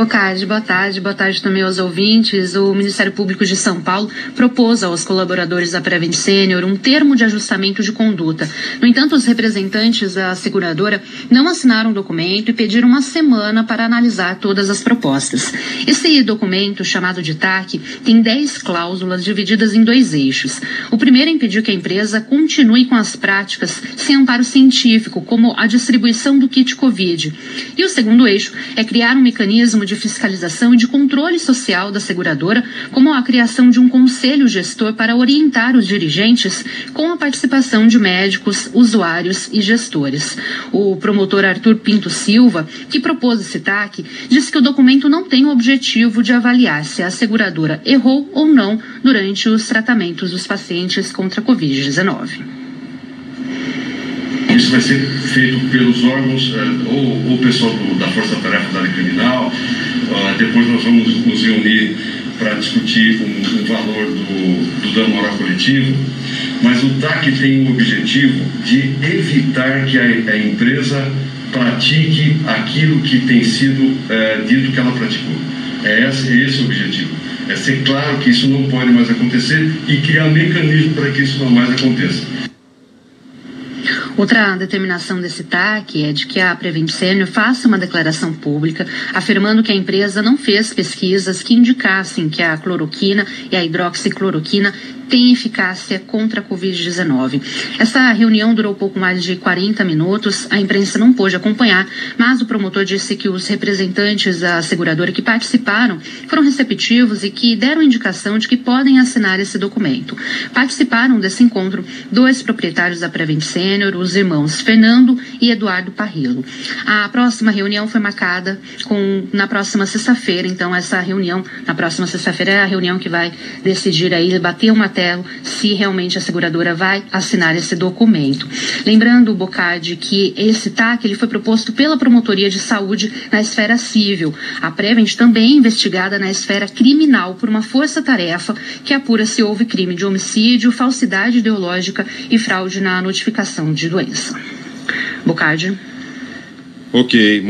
Bocardi, boa tarde, boa tarde também aos ouvintes. O Ministério Público de São Paulo propôs aos colaboradores da Prevent Senior um termo de ajustamento de conduta. No entanto, os representantes da seguradora não assinaram o documento e pediram uma semana para analisar todas as propostas. Esse documento, chamado de TAC, tem 10 cláusulas divididas em dois eixos. O primeiro é impedir que a empresa continue com as práticas sem amparo científico, como a distribuição do kit Covid. E o segundo eixo é criar um mecanismo de fiscalização e de controle social da seguradora, como a criação de um conselho gestor para orientar os dirigentes com a participação de médicos, usuários e gestores. O promotor Arthur Pinto Silva, que propôs esse TAC, disse que o documento não tem o objetivo de avaliar se a seguradora errou ou não durante os tratamentos dos pacientes contra a Covid-19. Isso vai ser feito pelos órgãos, ou o pessoal do, da Força Tarefa da área criminal, Uh, depois nós vamos nos reunir para discutir um, um valor do, do, dano moral coletivo, mas o TAC tem o objetivo de evitar que a, a empresa pratique aquilo que tem sido uh, dito que ela praticou. É esse, é esse o objetivo. É ser claro que isso não pode mais acontecer e criar mecanismo para que isso não mais aconteça. Outra determinação desse TAC é de que a Prevent Senior faça uma declaração pública afirmando que a empresa não fez pesquisas que indicassem que a cloroquina e a hidroxicloroquina tem eficácia contra a Covid-19. Essa reunião durou pouco mais de 40 minutos. A imprensa não pôde acompanhar, mas o promotor disse que os representantes da seguradora que participaram foram receptivos e que deram indicação de que podem assinar esse documento. Participaram desse encontro dois proprietários da Prevent Senior, os irmãos Fernando e Eduardo Parrillo. A próxima reunião foi marcada com na próxima sexta-feira, então essa reunião na próxima sexta-feira é a reunião que vai decidir aí bater uma se realmente a seguradora vai assinar esse documento. Lembrando, Bocardi, que esse TAC ele foi proposto pela Promotoria de Saúde na esfera civil. A Prevent também é investigada na esfera criminal por uma força-tarefa que apura se houve crime de homicídio, falsidade ideológica e fraude na notificação de doença. Bocardi. Ok.